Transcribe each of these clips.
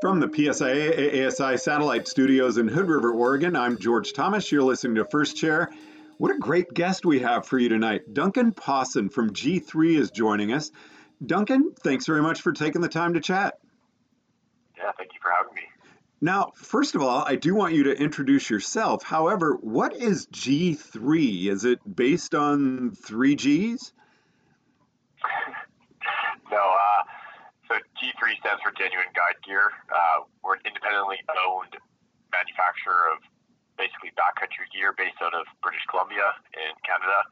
From the PSIA ASI satellite studios in Hood River, Oregon, I'm George Thomas. You're listening to First Chair. What a great guest we have for you tonight. Duncan Pawson from G3 is joining us. Duncan, thanks very much for taking the time to chat. Yeah, thank you for having me. Now, first of all, I do want you to introduce yourself. However, what is G3? Is it based on 3Gs? G3 stands for Genuine Guide Gear. Uh, we're an independently owned manufacturer of basically backcountry gear based out of British Columbia in Canada.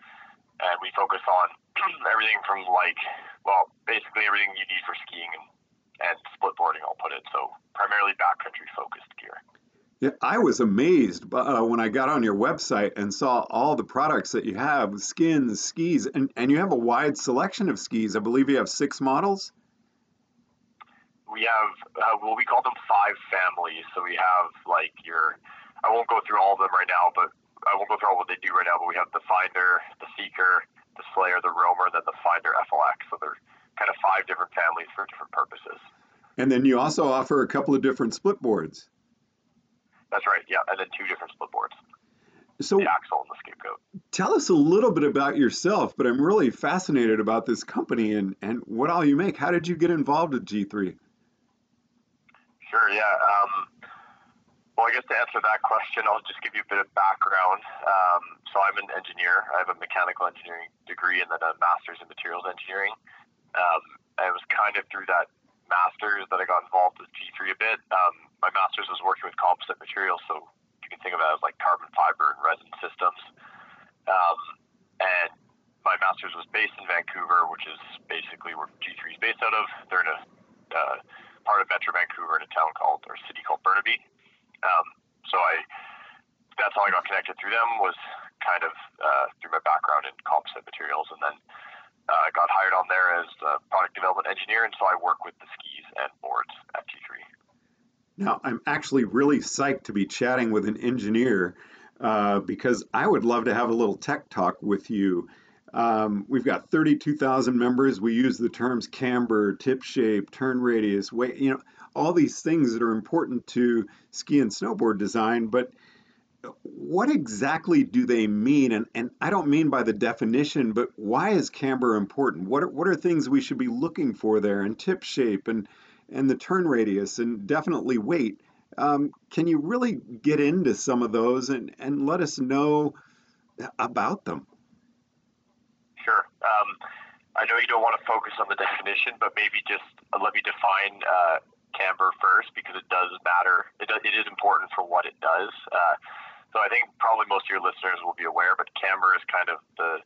And we focus on everything from like, well, basically everything you need for skiing and, and split boarding, I'll put it. So primarily backcountry focused gear. Yeah, I was amazed uh, when I got on your website and saw all the products that you have skins, skis, and, and you have a wide selection of skis. I believe you have six models we have uh, well, we call them five families. So we have like your, I won't go through all of them right now, but I won't go through all what they do right now. But we have the Finder, the Seeker, the Slayer, the Roamer, then the Finder FLX. So they're kind of five different families for different purposes. And then you also offer a couple of different split boards. That's right. Yeah, and then two different split boards. So the axle and the scapegoat. Tell us a little bit about yourself, but I'm really fascinated about this company and, and what all you make. How did you get involved with G3? Sure, yeah. Um, well, I guess to answer that question, I'll just give you a bit of background. Um, so I'm an engineer. I have a mechanical engineering degree and then a master's in materials engineering. Um, and it was kind of through that master's that I got involved with G3 a bit. Um, my master's was working with composite materials, so you can think of that as like carbon fiber and resin systems. Um, and my master's was based in Vancouver, which is basically where G3 is based out of. They're in a uh, part of Metro Vancouver in a town called or city called Burnaby. Um, so I that's how I got connected through them was kind of uh, through my background in composite materials, and then uh, got hired on there as a product development engineer, and so I work with the skis and boards at G3. Now I'm actually really psyched to be chatting with an engineer uh, because I would love to have a little tech talk with you. Um, we've got 32,000 members. We use the terms camber, tip shape, turn radius, weight, you know, all these things that are important to ski and snowboard design. But what exactly do they mean? And, and I don't mean by the definition, but why is camber important? What are, what are things we should be looking for there? And tip shape and, and the turn radius and definitely weight. Um, can you really get into some of those and, and let us know about them? Um, I know you don't want to focus on the definition, but maybe just uh, let me define uh, camber first because it does matter. It, does, it is important for what it does. Uh, so I think probably most of your listeners will be aware, but camber is kind of the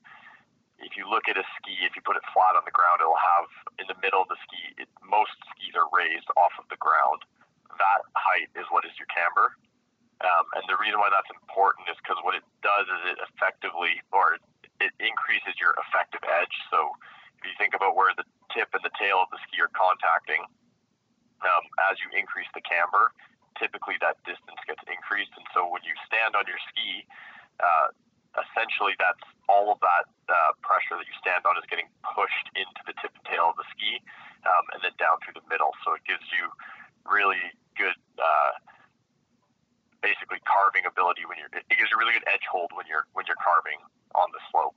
if you look at a ski, if you put it flat on the ground, it'll have in the middle of the ski. It, most skis are raised off of the ground. That height is what is your camber. Um, and the reason why that's important is because what it does is it effectively, or it increases your effective edge. So if you think about where the tip and the tail of the ski are contacting, um, as you increase the camber, typically that distance gets increased. And so when you stand on your ski, uh, essentially that's all of that uh, pressure that you stand on is getting pushed into the tip and tail of the ski um, and then down through the middle. So it gives you really good, uh, basically carving ability when you're. It gives you really good edge hold when you're when you're carving on the slope.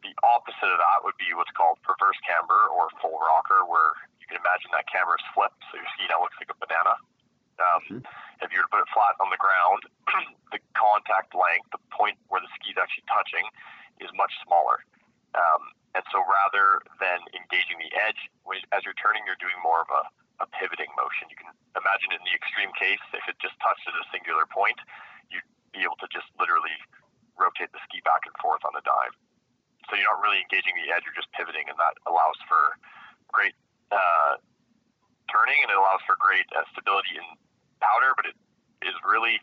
The opposite of that would be what's called reverse camber or full rocker, where you can imagine that camber is flipped, so your ski now looks like a banana. Um, mm-hmm. If you were to put it flat on the ground, the contact length, the point where the ski is actually touching, is much smaller. Um, and so rather than engaging the edge, as you're turning, you're doing more of a, a pivoting motion. You can imagine in the extreme case, if it just touched at a singular point, you'd be able to just literally rotate the ski back and forth on a dime. So you're not really engaging the edge, you're just pivoting, and that allows for great uh, turning and it allows for great uh, stability in powder, but it is really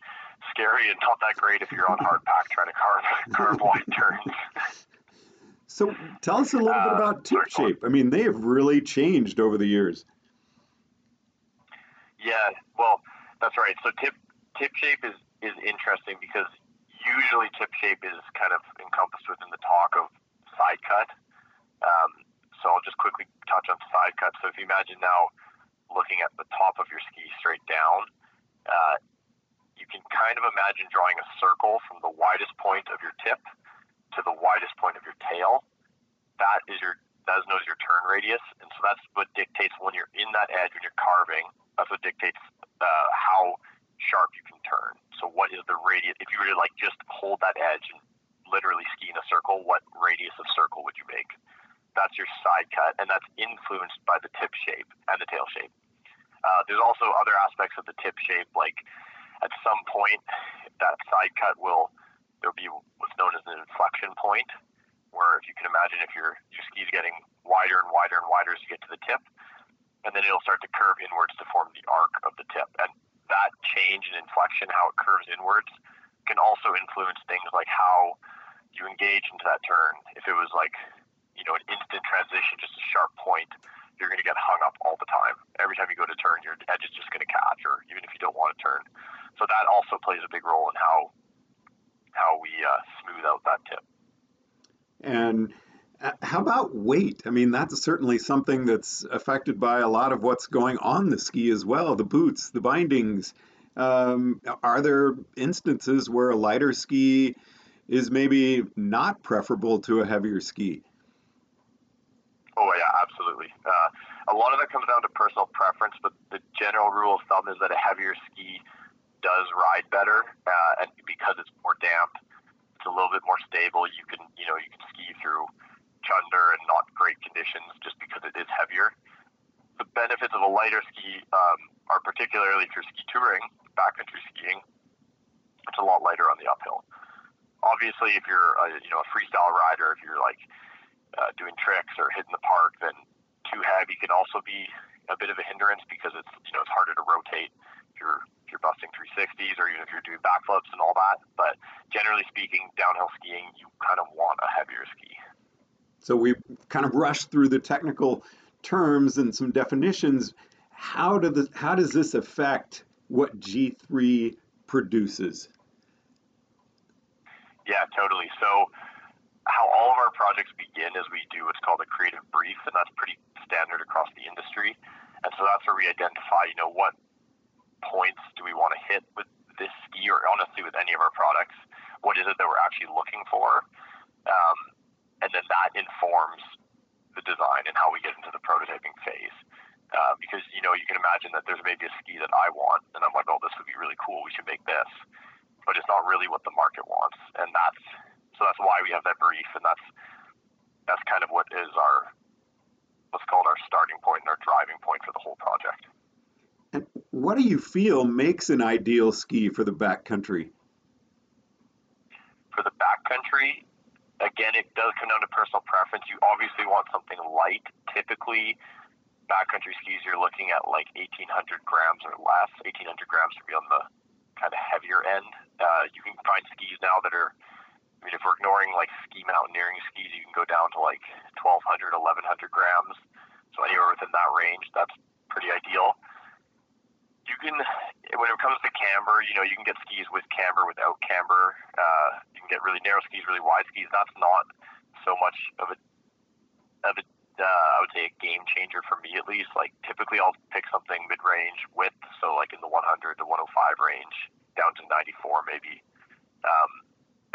scary and not that great if you're on hard pack trying to carve, carve wide turns. So tell us a little bit uh, about tip shape. I mean, they have really changed over the years. Yeah, well, that's right. So tip tip shape is is interesting because usually tip shape is kind of encompassed within the talk of side cut. Um, so I'll just quickly touch on side cut. So if you imagine now looking at the top of your ski straight down, uh, you can kind of imagine drawing a circle from the widest point of your tip to the widest point of your tail. That is your that is known as your turn radius, and so that's what dictates when you're in that edge when you're carving. That's what dictates uh, how sharp you can turn. So what is the radius? If you were to like just hold that edge and literally ski in a circle, what radius of circle would you make? That's your side cut, and that's influenced by the tip shape and the tail shape. Uh, there's also other aspects of the tip shape, like at some point that side cut will there'll be what's known as an inflection point, where if you can imagine if your your ski is getting wider and wider and wider as you get to the tip, and then it'll start to curve inwards to form the arc of the tip. And that change in inflection, how it curves inwards, can also influence things like how you engage into that turn. If it was like, you know, an instant transition, just a sharp point, you're going to get hung up all the time. Every time you go to turn, your edge is just going to catch, or even if you don't want to turn. So that also plays a big role in how how we uh, smooth out that tip. And how about weight? I mean, that's certainly something that's affected by a lot of what's going on the ski as well the boots, the bindings. Um, are there instances where a lighter ski is maybe not preferable to a heavier ski? Oh, yeah, absolutely. Uh, a lot of that comes down to personal preference, but the general rule of thumb is that a heavier ski does ride better, uh, and because it's more damp, it's a little bit more stable. You can, you know, you can ski through chunder and not great conditions just because it is heavier. The benefits of a lighter ski um, are particularly if you're ski touring, backcountry skiing, it's a lot lighter on the uphill. Obviously, if you're a, you know a freestyle rider, if you're like uh, doing tricks or hitting the park, then too heavy can also be a bit of a hindrance because it's you know it's harder to rotate if you're if you're busting 360s or even if you're doing backflips and all that. But generally speaking, downhill skiing you kind of want a heavier ski. So we kind of rushed through the technical terms and some definitions. How, do the, how does this affect what G3 produces? Yeah, totally. So how all of our projects begin is we do what's called a creative brief, and that's pretty standard across the industry. And so that's where we identify, you know, what points do we want to hit with this ski, or honestly with any of our products? What is it that we're actually looking for? Um, and then that informs the design and how we get into the prototyping phase. Uh, because you know you can imagine that there's maybe a ski that I want, and I'm like, oh, this would be really cool. We should make this, but it's not really what the market wants, and that's so that's why we have that brief, and that's that's kind of what is our what's called our starting point and our driving point for the whole project. And what do you feel makes an ideal ski for the backcountry? For the backcountry, again, it does come down to personal preference. You obviously want something light. Typically, backcountry skis, you're looking at like 1,800 grams or less. 1,800 grams would be on the kind of heavier end. Uh, you can find skis now that are, I mean, if we're ignoring like ski mountaineering skis, you can go down to like 1,200, 1,100 grams. So anywhere within that range, that's pretty ideal. You can, when it comes to camber, you know, you can get skis with camber, without camber. Uh, you can get really narrow skis, really wide skis. That's not so much of a, of a uh, I would say a game changer for me at least. Like typically, I'll pick something mid-range width, so like in the 100 to 105 range, down to 94 maybe, um,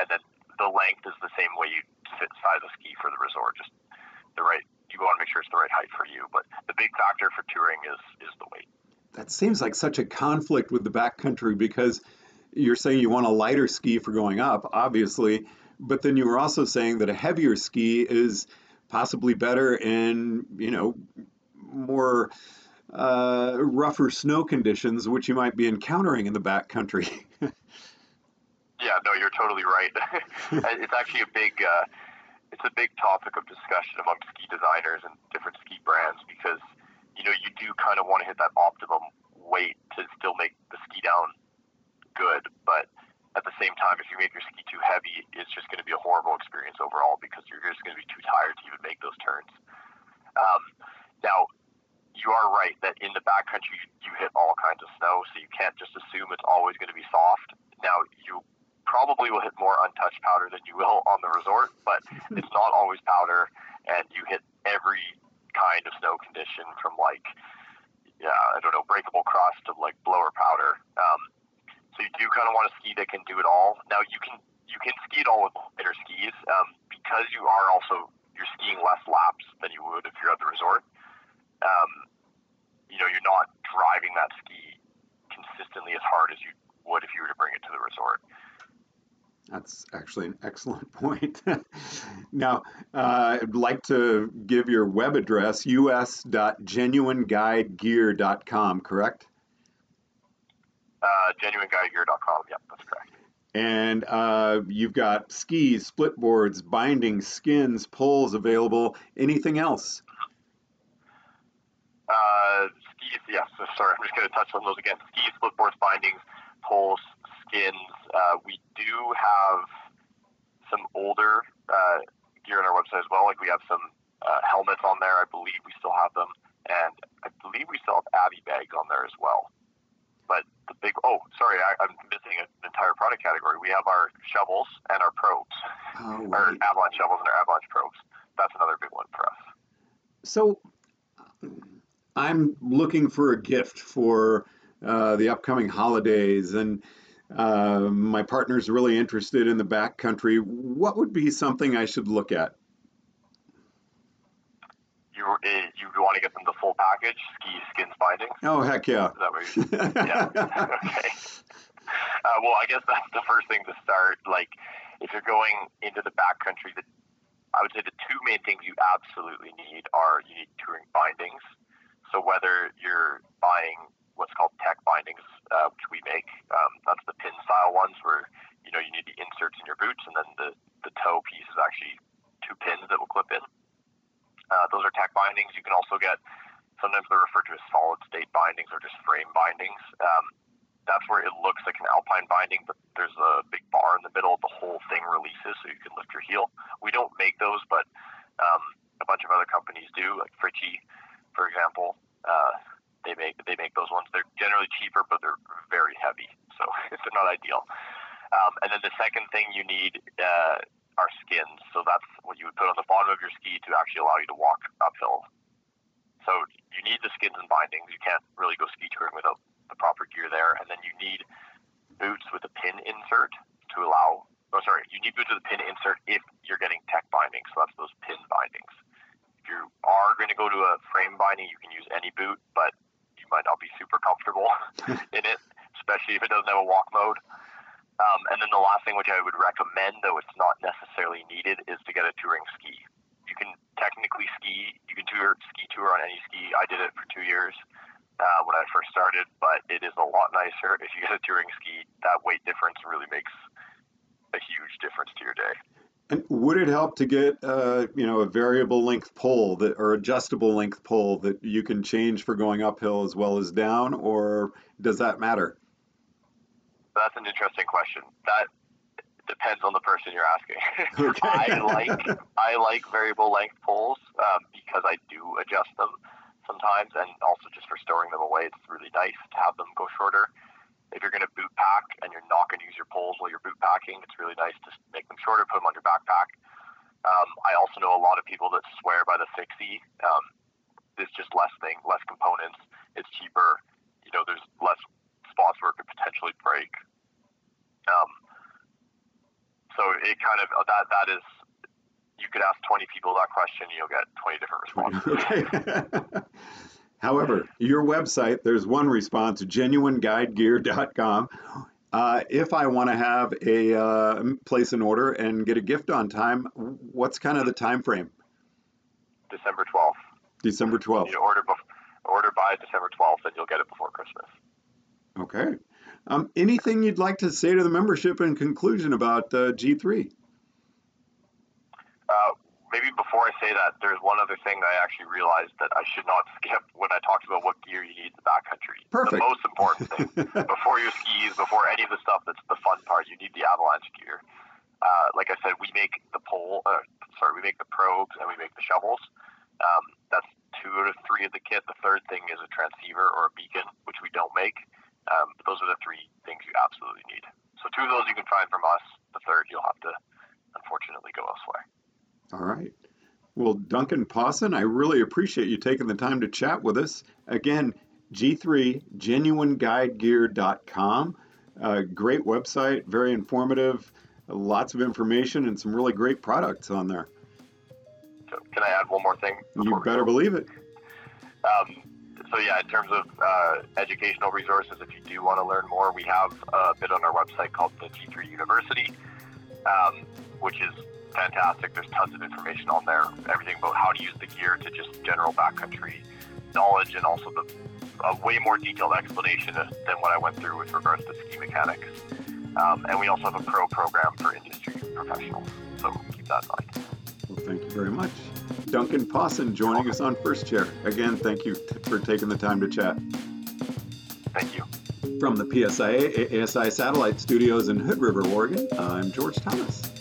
and then the length is the same way you fit size a ski for the resort. Just the right. You want to make sure it's the right height for you. But the big factor for touring is is the weight. That seems like such a conflict with the backcountry because you're saying you want a lighter ski for going up, obviously, but then you were also saying that a heavier ski is possibly better in, you know, more uh, rougher snow conditions, which you might be encountering in the backcountry. yeah, no, you're totally right. it's actually a big, uh, it's a big topic of discussion among ski designers and different ski brands because you know you do kind of want to hit that optimum weight to still make the ski down good, but at the same time, if you make your ski too heavy, it's just going to be a horrible experience overall because you're just going to be too tired to even make those turns. Um, now, you are right that in the backcountry you hit all kinds of snow, so you can't just assume it's always going to be soft. Now, you probably will hit more untouched powder than you will on the resort, but it's not always powder, and you hit every kind of snow condition from like yeah, I don't know, breakable crust of like blower powder. Um, so you do kind of want a ski that can do it all. Now you can you can ski it all with lighter skis um, because you are also you're skiing less laps than you would if you're at the resort. Um, you know, you're not driving that ski consistently as hard as you would if you were to bring it to the resort. That's actually an excellent point. now, uh, I'd like to give your web address, us.genuineguidegear.com, correct? Uh, genuineguidegear.com, yep, that's correct. And uh, you've got skis, split boards, bindings, skins, poles available. Anything else? Uh, skis, yes. Sorry, I'm just going to touch on those again. Skis, split boards, bindings, poles, skins. Uh, we do have some older uh, gear on our website as well. Like we have some uh, helmets on there. I believe we still have them, and I believe we still have avy bags on there as well. But the big oh, sorry, I, am missing an entire product category. We have our shovels and our probes, oh, right. our avalanche shovels and our avalanche probes. That's another big one for us. So, I'm looking for a gift for uh, the upcoming holidays, and uh, my partner's really interested in the backcountry. What would be something I should look at? You uh, you want to get them the full package, ski skins bindings? Oh heck yeah! Is that what yeah. okay. Uh, well, I guess that's the first thing to start. Like, if you're going into the backcountry, the I would say the two main things you absolutely need are you need touring bindings. So whether you're buying what's called tech bindings, uh, which we make. Um, that's the pin style ones where you know you need the inserts in your boots, and then the the toe piece is actually two pins that will clip in. Uh, those are tech bindings. You can also get sometimes they're referred to as solid state bindings or just frame bindings. Um, that's where it looks like an alpine binding, but there's a big bar in the middle. The whole thing releases, so you can lift your heel. We don't make those, but um, a bunch of other companies do, like Fritschi, for example. Uh, they make they make those ones. They're generally cheaper, but they're very heavy, so they're not ideal. Um, and then the second thing you need uh, are skins. So that's what you would put on the bottom of your ski to actually allow you to walk uphill. So you need the skins and bindings. You can't really go ski touring without the proper gear there. And then you need boots with a pin insert to allow. Oh, sorry, you need boots with a pin insert if you're getting tech bindings. So that's those pin bindings. If you are going to go to a frame binding, you can use any boot, but might not be super comfortable in it, especially if it doesn't have a walk mode. Um, and then the last thing which I would recommend, though it's not necessarily needed, is to get a touring ski. You can technically ski, you can tour ski tour on any ski. I did it for two years uh, when I first started, but it is a lot nicer if you get a touring ski. That weight difference really makes a huge difference to your day. And would it help to get, uh, you know, a variable length pole that or adjustable length pole that you can change for going uphill as well as down, or does that matter? That's an interesting question. That depends on the person you're asking. Okay. I like I like variable length poles um, because I do adjust them sometimes, and also just for storing them away, it's really nice to have them go shorter if you're going to boot pack and you're not going to use your poles while you're boot packing, it's really nice to shorter, put them on your backpack. Um, I also know a lot of people that swear by the fixie. Um, it's just less thing, less components. It's cheaper. You know, there's less spots where it could potentially break. Um, so it kind of that that is. You could ask 20 people that question, you'll get 20 different responses. Okay. However, your website, there's one response, genuineguidegear.com. Uh, if I want to have a uh, place an order and get a gift on time, what's kind of the time frame? December 12th. December 12th. You order, bef- order by December 12th and you'll get it before Christmas. Okay. Um, anything you'd like to say to the membership in conclusion about uh, G3? Maybe before I say that, there's one other thing I actually realized that I should not skip when I talked about what gear you need in the backcountry. Perfect. The most important thing before your skis, before any of the stuff that's the fun part, you need the avalanche gear. Uh, like I said, we make the pole. Uh, sorry, we make the probes and we make the shovels. Um, that's two out of three of the kit. The third thing is a transceiver or a beacon, which we don't make. Um, but those are the three things you absolutely need. So two of those you can find from us. The third you'll have to unfortunately go elsewhere. All right. Well, Duncan Pawson, I really appreciate you taking the time to chat with us. Again, G3genuineguidegear.com. Uh, great website, very informative, lots of information, and some really great products on there. So can I add one more thing? You better believe it. Um, so yeah, in terms of uh, educational resources, if you do want to learn more, we have a bit on our website called the G3 University, um, which is fantastic. There's tons of information on there, everything about how to use the gear to just general backcountry knowledge, and also the a way more detailed explanation than what I went through with regards to ski mechanics. Um, and we also have a pro program for industry professionals, so keep that in mind. Well, thank you very much. Duncan Pawson joining us on First Chair. Again, thank you t- for taking the time to chat. Thank you. From the PSIA ASI Satellite Studios in Hood River, Oregon, I'm George Thomas.